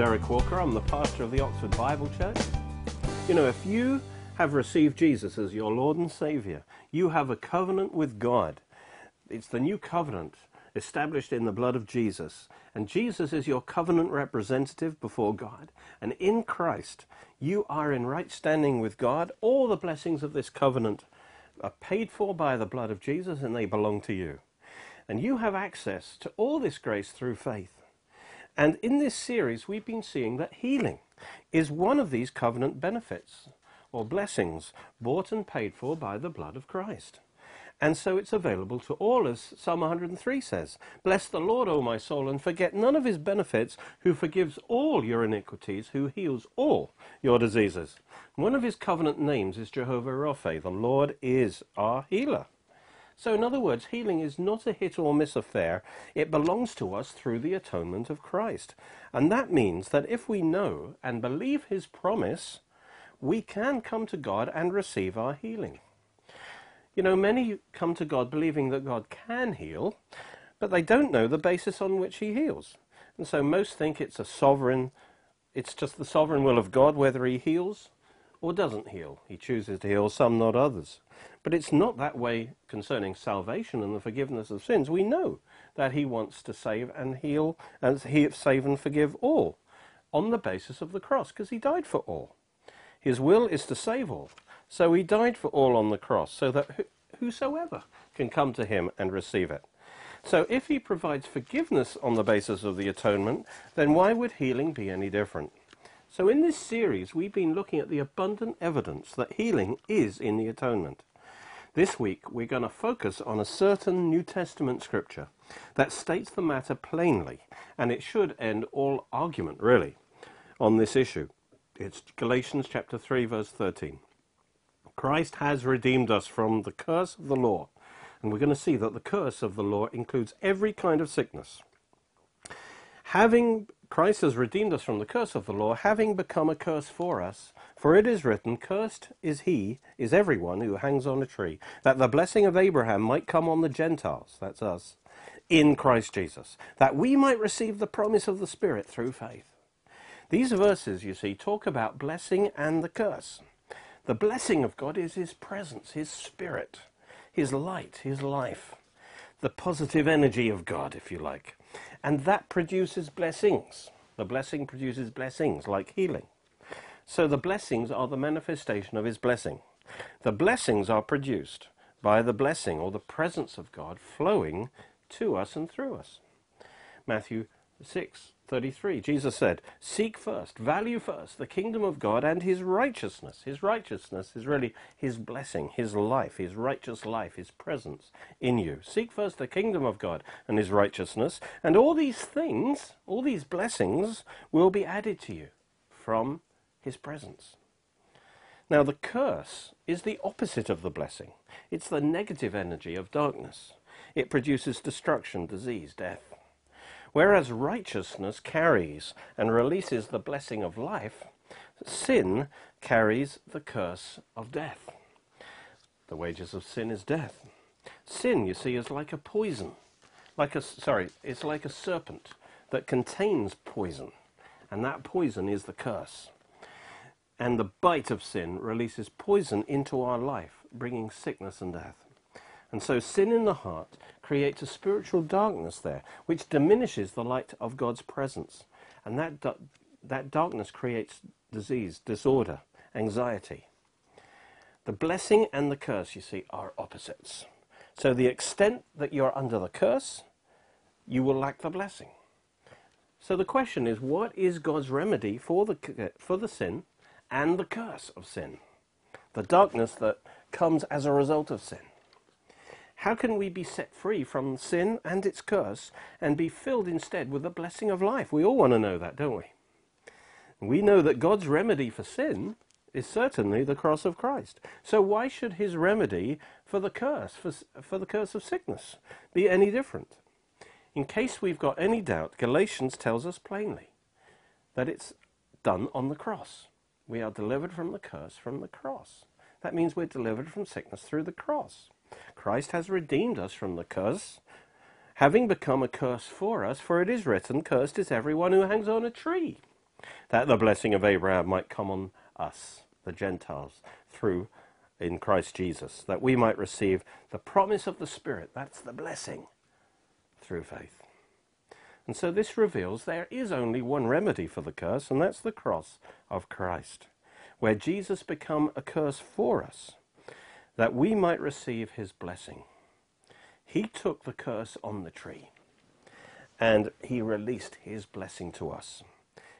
Derek Walker. I'm the pastor of the Oxford Bible Church. You know, if you have received Jesus as your Lord and Savior, you have a covenant with God. It's the new covenant established in the blood of Jesus. And Jesus is your covenant representative before God. And in Christ, you are in right standing with God. All the blessings of this covenant are paid for by the blood of Jesus and they belong to you. And you have access to all this grace through faith. And in this series, we've been seeing that healing is one of these covenant benefits or blessings bought and paid for by the blood of Christ. And so it's available to all, as Psalm 103 says Bless the Lord, O my soul, and forget none of his benefits, who forgives all your iniquities, who heals all your diseases. One of his covenant names is Jehovah Rapha. The Lord is our healer. So, in other words, healing is not a hit or miss affair. It belongs to us through the atonement of Christ. And that means that if we know and believe his promise, we can come to God and receive our healing. You know, many come to God believing that God can heal, but they don't know the basis on which he heals. And so most think it's a sovereign, it's just the sovereign will of God whether he heals or doesn't heal. He chooses to heal some, not others. But it's not that way concerning salvation and the forgiveness of sins. We know that he wants to save and heal and he save and forgive all on the basis of the cross because he died for all. His will is to save all. So he died for all on the cross so that whosoever can come to him and receive it. So if he provides forgiveness on the basis of the atonement, then why would healing be any different? So in this series, we've been looking at the abundant evidence that healing is in the atonement. This week, we're going to focus on a certain New Testament scripture that states the matter plainly, and it should end all argument, really, on this issue. It's Galatians chapter 3, verse 13. Christ has redeemed us from the curse of the law, and we're going to see that the curse of the law includes every kind of sickness. Having Christ has redeemed us from the curse of the law, having become a curse for us, for it is written, Cursed is he, is everyone who hangs on a tree, that the blessing of Abraham might come on the Gentiles, that's us, in Christ Jesus, that we might receive the promise of the Spirit through faith. These verses, you see, talk about blessing and the curse. The blessing of God is his presence, his spirit, his light, his life, the positive energy of God, if you like. And that produces blessings. The blessing produces blessings like healing. So the blessings are the manifestation of his blessing. The blessings are produced by the blessing or the presence of God flowing to us and through us. Matthew 6 33 Jesus said, Seek first, value first the kingdom of God and his righteousness. His righteousness is really his blessing, his life, his righteous life, his presence in you. Seek first the kingdom of God and his righteousness, and all these things, all these blessings will be added to you from his presence. Now, the curse is the opposite of the blessing. It's the negative energy of darkness. It produces destruction, disease, death. Whereas righteousness carries and releases the blessing of life, sin carries the curse of death. The wages of sin is death. Sin, you see, is like a poison. Like a, sorry, it's like a serpent that contains poison. And that poison is the curse. And the bite of sin releases poison into our life, bringing sickness and death. And so sin in the heart creates a spiritual darkness there, which diminishes the light of God's presence. And that, that darkness creates disease, disorder, anxiety. The blessing and the curse, you see, are opposites. So the extent that you're under the curse, you will lack the blessing. So the question is, what is God's remedy for the, for the sin and the curse of sin, the darkness that comes as a result of sin. How can we be set free from sin and its curse and be filled instead with the blessing of life? We all want to know that, don't we? We know that God's remedy for sin is certainly the cross of Christ. So why should his remedy for the curse, for, for the curse of sickness, be any different? In case we've got any doubt, Galatians tells us plainly that it's done on the cross. We are delivered from the curse from the cross. That means we're delivered from sickness through the cross. Christ has redeemed us from the curse, having become a curse for us, for it is written, Cursed is everyone who hangs on a tree, that the blessing of Abraham might come on us, the Gentiles, through in Christ Jesus, that we might receive the promise of the Spirit. That's the blessing through faith. And so this reveals there is only one remedy for the curse, and that's the cross of Christ, where Jesus became a curse for us, that we might receive his blessing. He took the curse on the tree, and he released his blessing to us.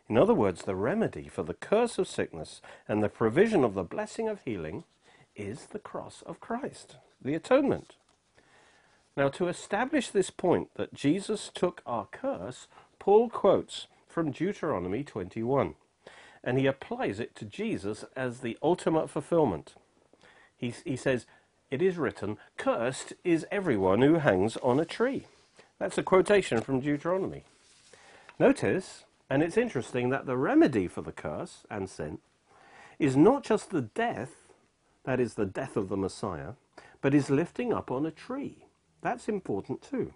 In other words, the remedy for the curse of sickness and the provision of the blessing of healing is the cross of Christ, the atonement. Now, to establish this point that Jesus took our curse, Paul quotes from Deuteronomy 21, and he applies it to Jesus as the ultimate fulfillment. He, he says, It is written, Cursed is everyone who hangs on a tree. That's a quotation from Deuteronomy. Notice, and it's interesting, that the remedy for the curse and sin is not just the death that is the death of the Messiah, but is lifting up on a tree. That's important too.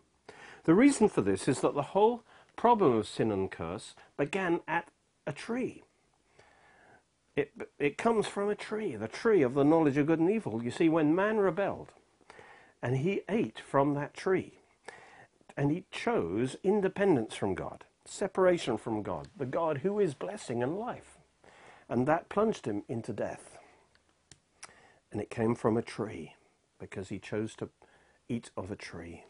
The reason for this is that the whole problem of sin and curse began at a tree. It, it comes from a tree, the tree of the knowledge of good and evil. You see, when man rebelled and he ate from that tree, and he chose independence from God, separation from God, the God who is blessing and life, and that plunged him into death and it came from a tree because he chose to eat of a tree.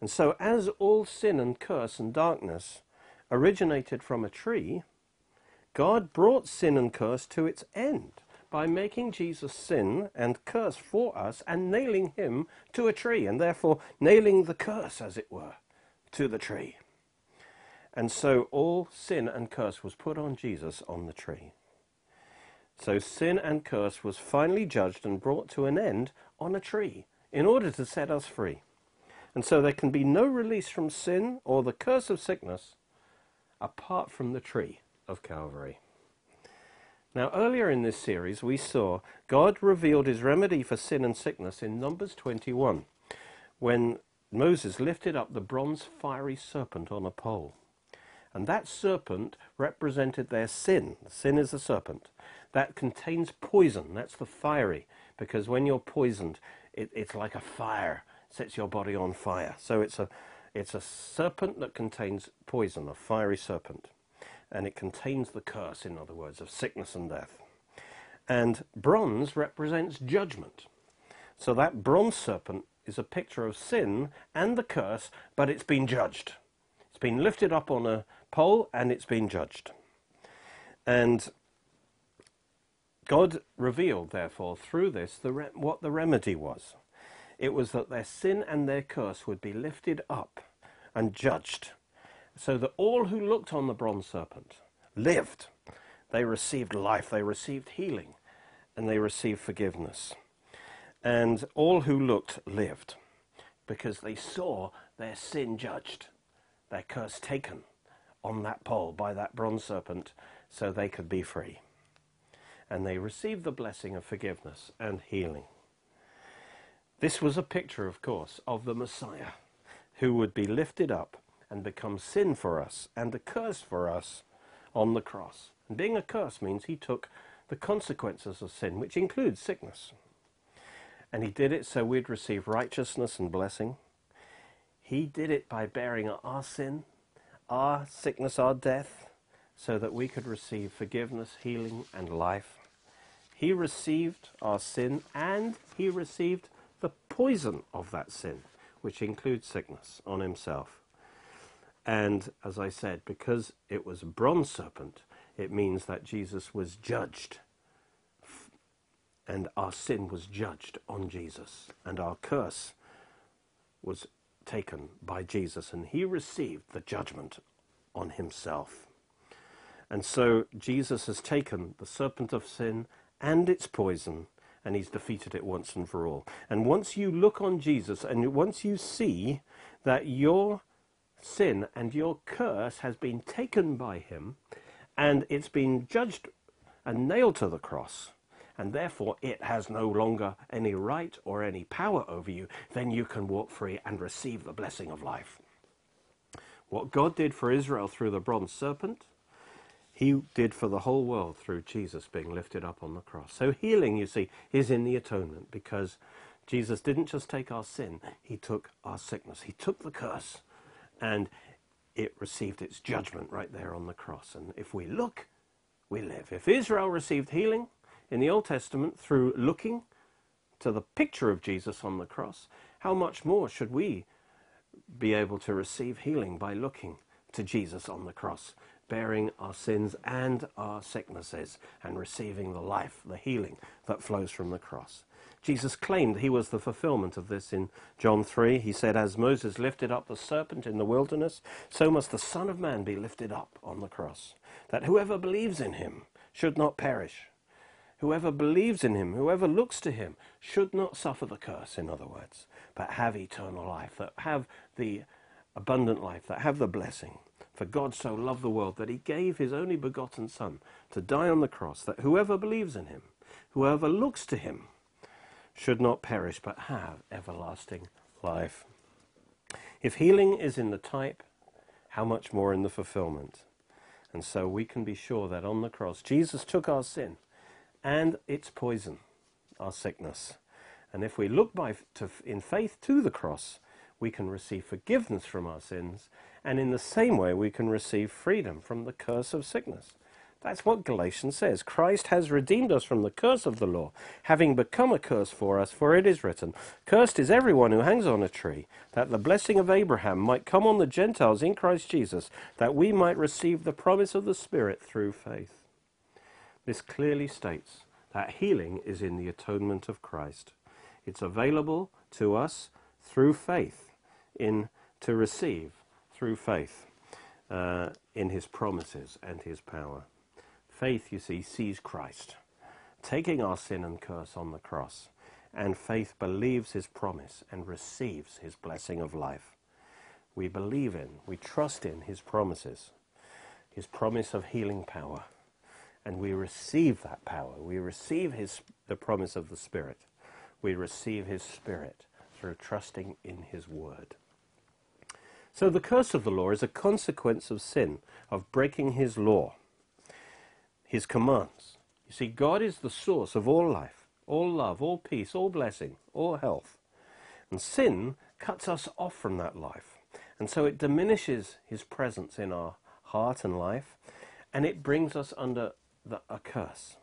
And so, as all sin and curse and darkness originated from a tree, God brought sin and curse to its end by making Jesus sin and curse for us and nailing him to a tree, and therefore nailing the curse, as it were, to the tree. And so all sin and curse was put on Jesus on the tree. So sin and curse was finally judged and brought to an end on a tree in order to set us free. And so there can be no release from sin or the curse of sickness apart from the tree of Calvary. Now, earlier in this series, we saw God revealed his remedy for sin and sickness in Numbers 21 when Moses lifted up the bronze fiery serpent on a pole. And that serpent represented their sin. Sin is a serpent that contains poison. That's the fiery, because when you're poisoned, it, it's like a fire, sets your body on fire. So it's a, it's a serpent that contains poison, a fiery serpent. And it contains the curse, in other words, of sickness and death. And bronze represents judgment. So that bronze serpent is a picture of sin and the curse, but it's been judged. It's been lifted up on a pole and it's been judged. And God revealed, therefore, through this the re- what the remedy was. It was that their sin and their curse would be lifted up and judged, so that all who looked on the bronze serpent lived. They received life, they received healing, and they received forgiveness. And all who looked lived because they saw their sin judged, their curse taken on that pole by that bronze serpent, so they could be free and they received the blessing of forgiveness and healing. This was a picture, of course, of the Messiah who would be lifted up and become sin for us and a curse for us on the cross. And being a curse means he took the consequences of sin, which includes sickness. And he did it so we'd receive righteousness and blessing. He did it by bearing our sin, our sickness, our death, so that we could receive forgiveness, healing, and life. He received our sin and he received the poison of that sin, which includes sickness, on himself. And as I said, because it was a bronze serpent, it means that Jesus was judged. And our sin was judged on Jesus. And our curse was taken by Jesus. And he received the judgment on himself. And so Jesus has taken the serpent of sin and its poison, and he's defeated it once and for all. And once you look on Jesus, and once you see that your sin and your curse has been taken by him, and it's been judged and nailed to the cross, and therefore it has no longer any right or any power over you, then you can walk free and receive the blessing of life. What God did for Israel through the bronze serpent, he did for the whole world through Jesus being lifted up on the cross. So healing, you see, is in the atonement because Jesus didn't just take our sin, he took our sickness. He took the curse and it received its judgment right there on the cross. And if we look, we live. If Israel received healing in the Old Testament through looking to the picture of Jesus on the cross, how much more should we be able to receive healing by looking to Jesus on the cross, bearing our sins and our sicknesses, and receiving the life, the healing that flows from the cross. Jesus claimed he was the fulfillment of this in John 3. He said, As Moses lifted up the serpent in the wilderness, so must the Son of Man be lifted up on the cross, that whoever believes in him should not perish. Whoever believes in him, whoever looks to him, should not suffer the curse, in other words, but have eternal life, that have the abundant life, that have the blessing. For God so loved the world that he gave his only begotten Son to die on the cross, that whoever believes in him, whoever looks to him, should not perish but have everlasting life. If healing is in the type, how much more in the fulfillment? And so we can be sure that on the cross, Jesus took our sin and its poison, our sickness. And if we look by, to, in faith to the cross, we can receive forgiveness from our sins, and in the same way, we can receive freedom from the curse of sickness. That's what Galatians says. Christ has redeemed us from the curse of the law, having become a curse for us, for it is written, Cursed is everyone who hangs on a tree, that the blessing of Abraham might come on the Gentiles in Christ Jesus, that we might receive the promise of the Spirit through faith. This clearly states that healing is in the atonement of Christ. It's available to us through faith, in to receive through faith uh, in his promises and his power. Faith, you see, sees Christ taking our sin and curse on the cross, and faith believes his promise and receives his blessing of life. We believe in, we trust in his promises, his promise of healing power, and we receive that power. We receive his, the promise of the Spirit. We receive his Spirit through trusting in his word. So the curse of the law is a consequence of sin, of breaking his law his commands. You see, God is the source of all life, all love, all peace, all blessing, all health. And sin cuts us off from that life. And so it diminishes his presence in our heart and life, and it brings us under the, a curse.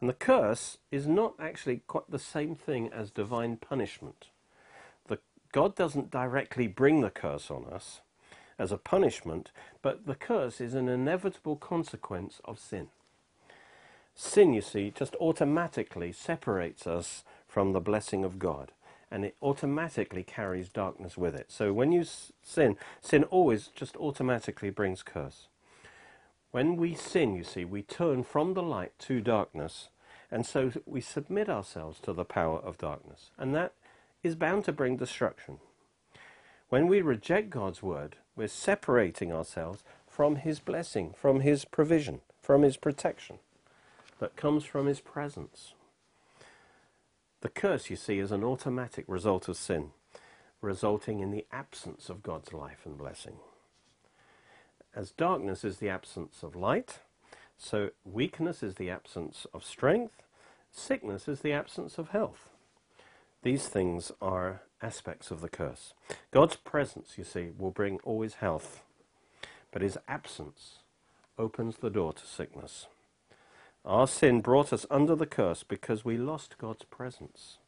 And the curse is not actually quite the same thing as divine punishment. God doesn't directly bring the curse on us as a punishment, but the curse is an inevitable consequence of sin. Sin, you see, just automatically separates us from the blessing of God. And it automatically carries darkness with it. So when you sin, sin always just automatically brings curse. When we sin, you see, we turn from the light to darkness. And so we submit ourselves to the power of darkness. And that is bound to bring destruction. When we reject God's word, we're separating ourselves from his blessing, from his provision, from his protection that comes from his presence. The curse, you see, is an automatic result of sin, resulting in the absence of God's life and blessing. As darkness is the absence of light, so weakness is the absence of strength, sickness is the absence of health. These things are aspects of the curse. God's presence, you see, will bring always health, but his absence opens the door to sickness. Our sin brought us under the curse because we lost God's presence.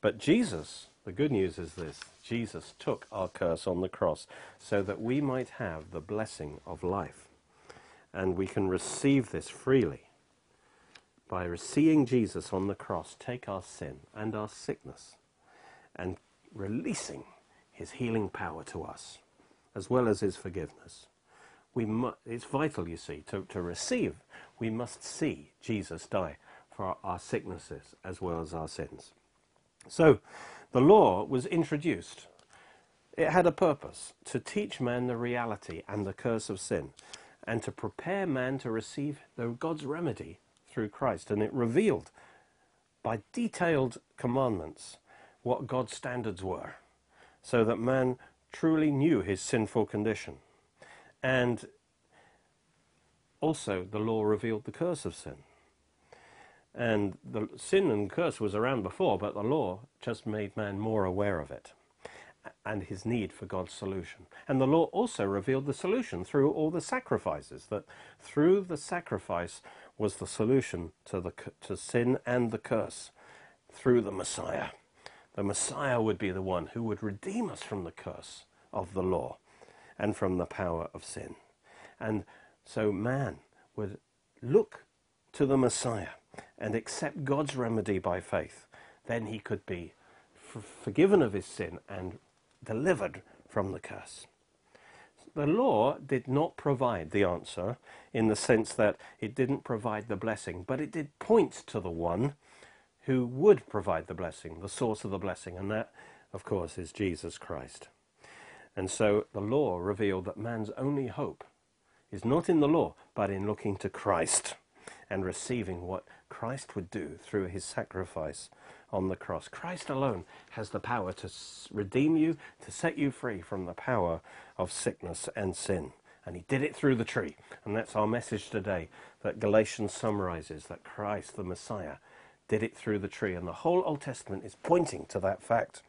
But Jesus, the good news is this Jesus took our curse on the cross so that we might have the blessing of life. And we can receive this freely by seeing Jesus on the cross take our sin and our sickness and releasing his healing power to us, as well as his forgiveness we mu- it's vital, you see, to, to receive. We must see Jesus die for our, our sicknesses as well as our sins. So, the law was introduced. It had a purpose to teach man the reality and the curse of sin, and to prepare man to receive God's remedy through Christ. And it revealed by detailed commandments what God's standards were, so that man truly knew his sinful condition. And also, the law revealed the curse of sin. And the sin and curse was around before, but the law just made man more aware of it and his need for God's solution. And the law also revealed the solution through all the sacrifices, that through the sacrifice was the solution to, the, to sin and the curse, through the Messiah. The Messiah would be the one who would redeem us from the curse of the law and from the power of sin. And so man would look to the Messiah and accept God's remedy by faith. Then he could be forgiven of his sin and delivered from the curse. The law did not provide the answer in the sense that it didn't provide the blessing, but it did point to the one who would provide the blessing, the source of the blessing, and that, of course, is Jesus Christ. And so the law revealed that man's only hope is not in the law, but in looking to Christ and receiving what Christ would do through his sacrifice on the cross. Christ alone has the power to redeem you, to set you free from the power of sickness and sin. And he did it through the tree. And that's our message today that Galatians summarizes that Christ, the Messiah, did it through the tree. And the whole Old Testament is pointing to that fact.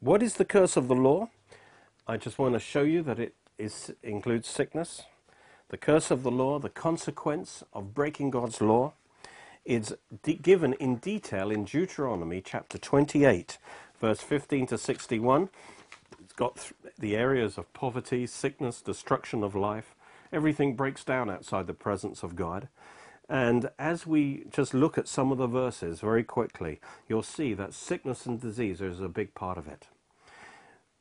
What is the curse of the law? I just want to show you that it is, includes sickness. The curse of the law, the consequence of breaking God's law, is given in detail in Deuteronomy chapter 28, verse 15 to 61. It's got the areas of poverty, sickness, destruction of life. Everything breaks down outside the presence of God. And as we just look at some of the verses very quickly, you'll see that sickness and disease is a big part of it.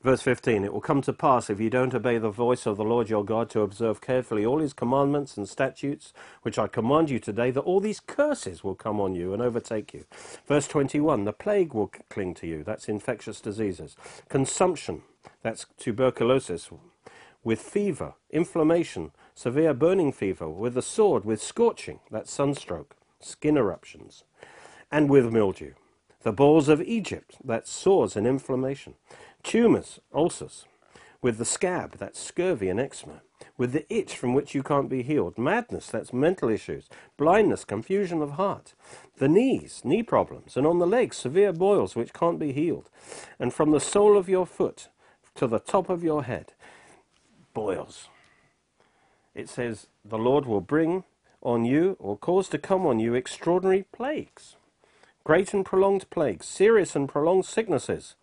Verse 15 It will come to pass, if you don't obey the voice of the Lord your God, to observe carefully all his commandments and statutes, which I command you today, that all these curses will come on you and overtake you. Verse 21 The plague will cling to you. That's infectious diseases. Consumption. That's tuberculosis. With fever, inflammation, severe burning fever, with the sword, with scorching. That's sunstroke, skin eruptions. And with mildew. The balls of Egypt. That's sores and inflammation Tumours, ulcers. With the scab, that's scurvy and eczema. With the itch from which you can't be healed. Madness, that's mental issues. Blindness, confusion of heart. The knees, knee problems. And on the legs, severe boils which can't be healed. And from the sole of your foot to the top of your head, boils. It says, The Lord will bring on you or cause to come on you extraordinary plagues. Great and prolonged plagues, serious and prolonged sicknesses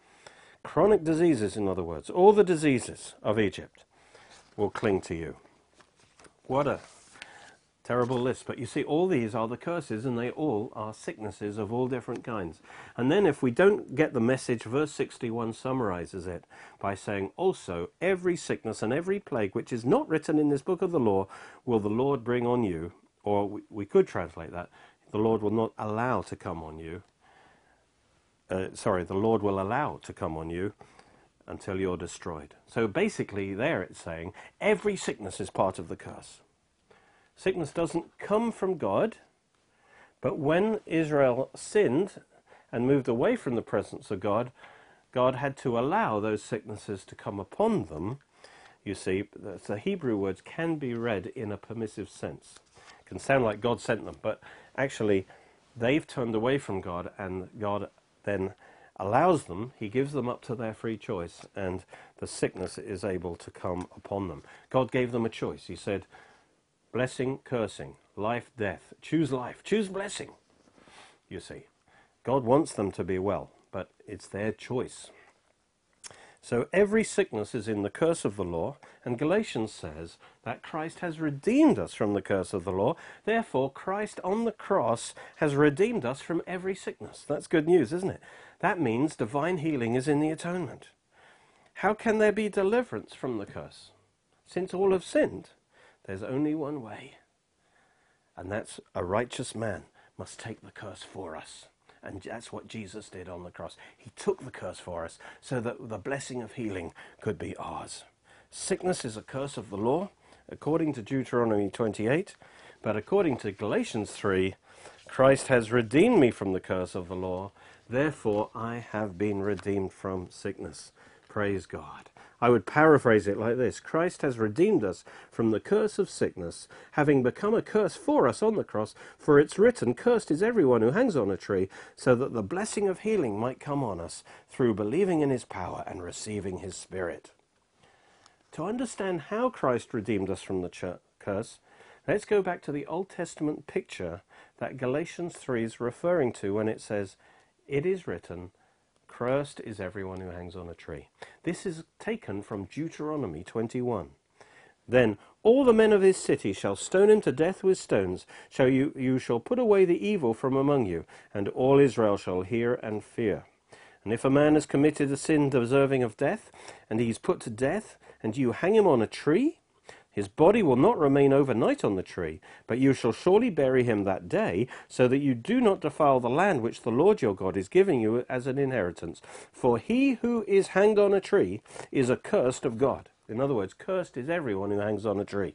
Chronic diseases, in other words, all the diseases of Egypt will cling to you. What a terrible list. But you see, all these are the curses, and they all are sicknesses of all different kinds. And then, if we don't get the message, verse 61 summarizes it by saying, Also, every sickness and every plague which is not written in this book of the law will the Lord bring on you. Or we, could translate that the Lord will not allow to come on you uh, sorry, the Lord will allow to come on you until you're destroyed. So basically, there it's saying every sickness is part of the curse. Sickness doesn't come from God, but when Israel sinned and moved away from the presence of God, God had to allow those sicknesses to come upon them. You see, the Hebrew words can be read in a permissive sense. It can sound like God sent them, but actually, they've turned away from God, and God then allows them, he gives them up to their free choice, and the sickness is able to come upon them. God gave them a choice. He said, blessing, cursing, life, death. Choose life, choose blessing. You see, God wants them to be well, but it's their choice. So every sickness is in the curse of the law, and Galatians says that Christ has redeemed us from the curse of the law. Therefore, Christ on the cross has redeemed us from every sickness. That's good news, isn't it? That means divine healing is in the atonement. How can there be deliverance from the curse? Since all have sinned, there's only one way, and that's a righteous man must take the curse for us. And that's what Jesus did on the cross. He took the curse for us so that the blessing of healing could be ours. Sickness is a curse of the law, according to Deuteronomy 28, but according to Galatians 3, Christ has redeemed me from the curse of the law. Therefore, I have been redeemed from sickness. Praise God. I would paraphrase it like this Christ has redeemed us from the curse of sickness, having become a curse for us on the cross, for it's written, Cursed is everyone who hangs on a tree, so that the blessing of healing might come on us through believing in his power and receiving his Spirit. To understand how Christ redeemed us from the curse, let's go back to the Old Testament picture that Galatians 3 is referring to when it says, It is written, Cursed is everyone who hangs on a tree. This is taken from Deuteronomy 21. Then all the men of his city shall stone him to death with stones. Shall you, you shall put away the evil from among you, and all Israel shall hear and fear. And if a man has committed a sin deserving of death, and he is put to death, and you hang him on a tree, his body will not remain overnight on the tree, but you shall surely bury him that day, so that you do not defile the land which the Lord your God is giving you as an inheritance. For he who is hanged on a tree is accursed of God. In other words, cursed is everyone who hangs on a tree.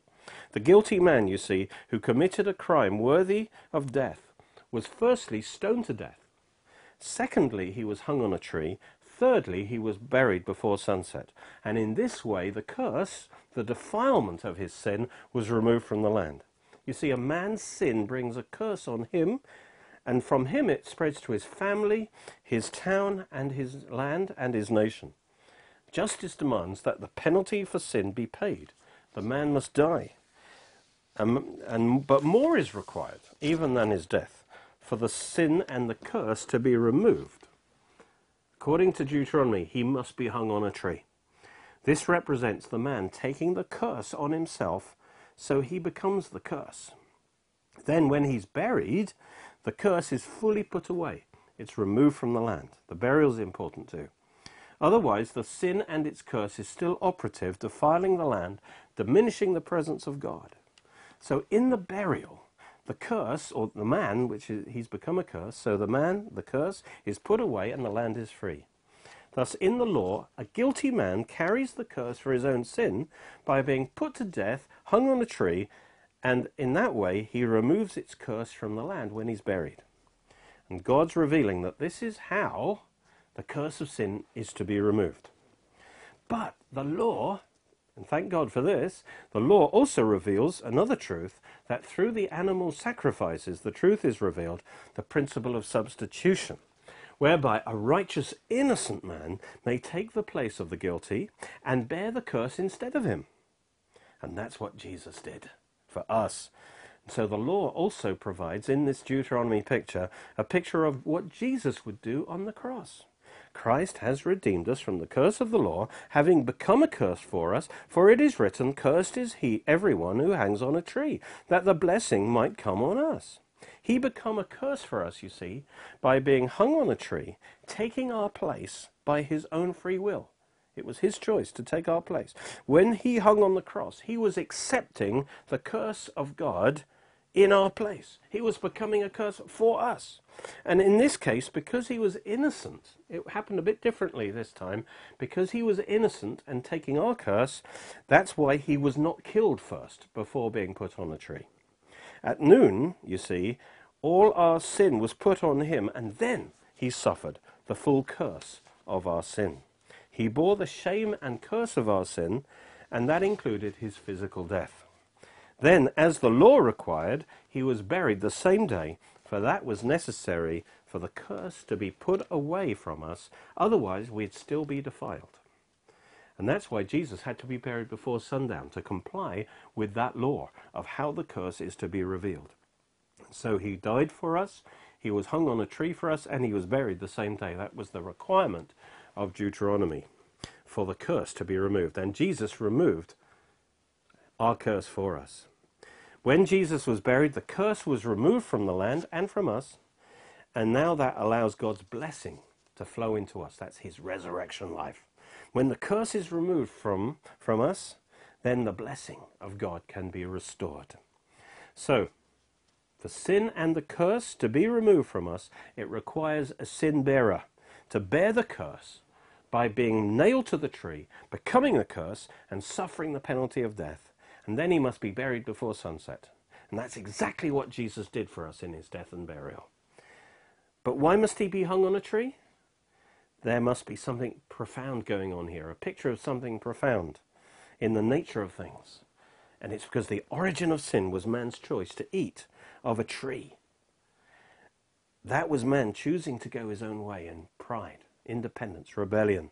The guilty man, you see, who committed a crime worthy of death, was firstly stoned to death. Secondly, he was hung on a tree. Thirdly, he was buried before sunset. And in this way, the curse the defilement of his sin was removed from the land. You see, a man's sin brings a curse on him, and from him it spreads to his family, his town, and his land, and his nation. Justice demands that the penalty for sin be paid. The man must die. Um, and, but more is required, even than his death, for the sin and the curse to be removed. According to Deuteronomy, he must be hung on a tree. This represents the man taking the curse on himself, so he becomes the curse. Then, when he's buried, the curse is fully put away. It's removed from the land. The burial is important too. Otherwise, the sin and its curse is still operative, defiling the land, diminishing the presence of God. So, in the burial, the curse, or the man, which is, he's become a curse, so the man, the curse, is put away and the land is free. Thus, in the law, a guilty man carries the curse for his own sin by being put to death, hung on a tree, and in that way he removes its curse from the land when he's buried. And God's revealing that this is how the curse of sin is to be removed. But the law, and thank God for this, the law also reveals another truth that through the animal sacrifices, the truth is revealed, the principle of substitution whereby a righteous, innocent man may take the place of the guilty and bear the curse instead of him. And that's what Jesus did for us. So the law also provides in this Deuteronomy picture a picture of what Jesus would do on the cross. Christ has redeemed us from the curse of the law, having become a curse for us, for it is written, Cursed is he, everyone who hangs on a tree, that the blessing might come on us. He become a curse for us, you see, by being hung on a tree, taking our place by his own free will. It was his choice to take our place. When he hung on the cross, he was accepting the curse of God in our place. He was becoming a curse for us. And in this case, because he was innocent, it happened a bit differently this time. Because he was innocent and taking our curse, that's why he was not killed first before being put on a tree. At noon, you see, all our sin was put on him, and then he suffered the full curse of our sin. He bore the shame and curse of our sin, and that included his physical death. Then, as the law required, he was buried the same day, for that was necessary for the curse to be put away from us, otherwise we'd still be defiled. And that's why Jesus had to be buried before sundown to comply with that law of how the curse is to be revealed. So he died for us, he was hung on a tree for us, and he was buried the same day. That was the requirement of Deuteronomy for the curse to be removed. And Jesus removed our curse for us. When Jesus was buried, the curse was removed from the land and from us, and now that allows God's blessing to flow into us. That's his resurrection life. When the curse is removed from, from us, then the blessing of God can be restored. So, for sin and the curse to be removed from us, it requires a sin bearer to bear the curse by being nailed to the tree, becoming the curse, and suffering the penalty of death. And then he must be buried before sunset. And that's exactly what Jesus did for us in his death and burial. But why must he be hung on a tree? There must be something profound going on here, a picture of something profound in the nature of things. And it's because the origin of sin was man's choice to eat of a tree. That was man choosing to go his own way in pride, independence, rebellion,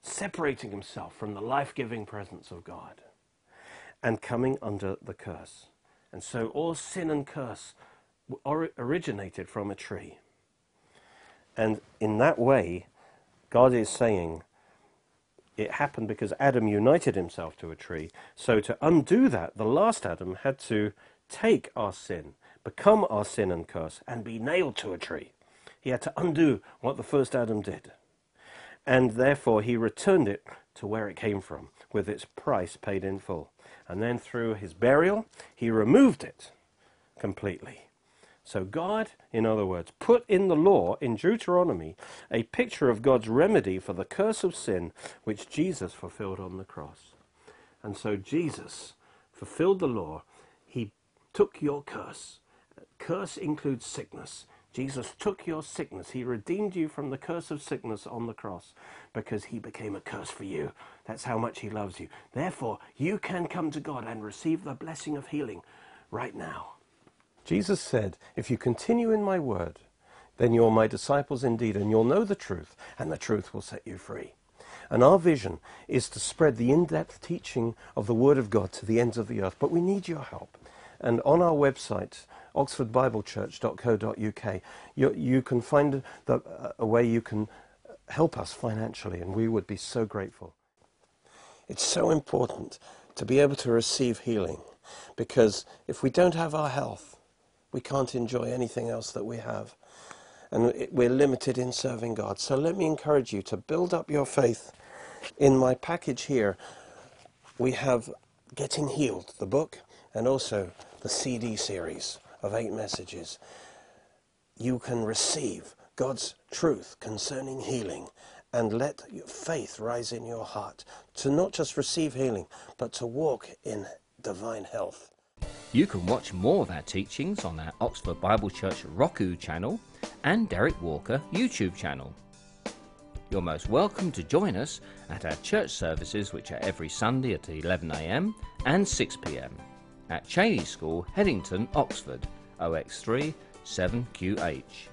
separating himself from the life giving presence of God and coming under the curse. And so all sin and curse originated from a tree. And in that way, God is saying it happened because Adam united himself to a tree. So to undo that, the last Adam had to take our sin, become our sin and curse, and be nailed to a tree. He had to undo what the first Adam did. And therefore he returned it to where it came from, with its price paid in full. And then through his burial, he removed it completely. So God, in other words, put in the law in Deuteronomy a picture of God's remedy for the curse of sin which Jesus fulfilled on the cross. And so Jesus fulfilled the law. He took your curse. Curse includes sickness. Jesus took your sickness. He redeemed you from the curse of sickness on the cross because he became a curse for you. That's how much he loves you. Therefore, you can come to God and receive the blessing of healing right now. Jesus said, If you continue in my word, then you're my disciples indeed, and you'll know the truth, and the truth will set you free. And our vision is to spread the in depth teaching of the Word of God to the ends of the earth. But we need your help. And on our website, oxfordbiblechurch.co.uk, you, you can find the, a way you can help us financially, and we would be so grateful. It's so important to be able to receive healing because if we don't have our health, we can't enjoy anything else that we have. And we're limited in serving God. So let me encourage you to build up your faith. In my package here, we have Getting Healed, the book, and also the CD series of eight messages. You can receive God's truth concerning healing and let faith rise in your heart to not just receive healing, but to walk in divine health. You can watch more of our teachings on our Oxford Bible Church Roku channel and Derek Walker YouTube channel. You're most welcome to join us at our church services, which are every Sunday at 11am and 6pm at Cheney School, Headington, Oxford, OX3 7QH.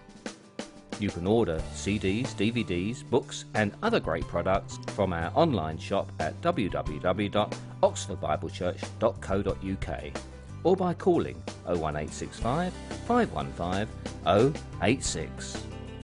You can order CDs, DVDs, books, and other great products from our online shop at www.oxfordbiblechurch.co.uk or by calling 01865 515 086.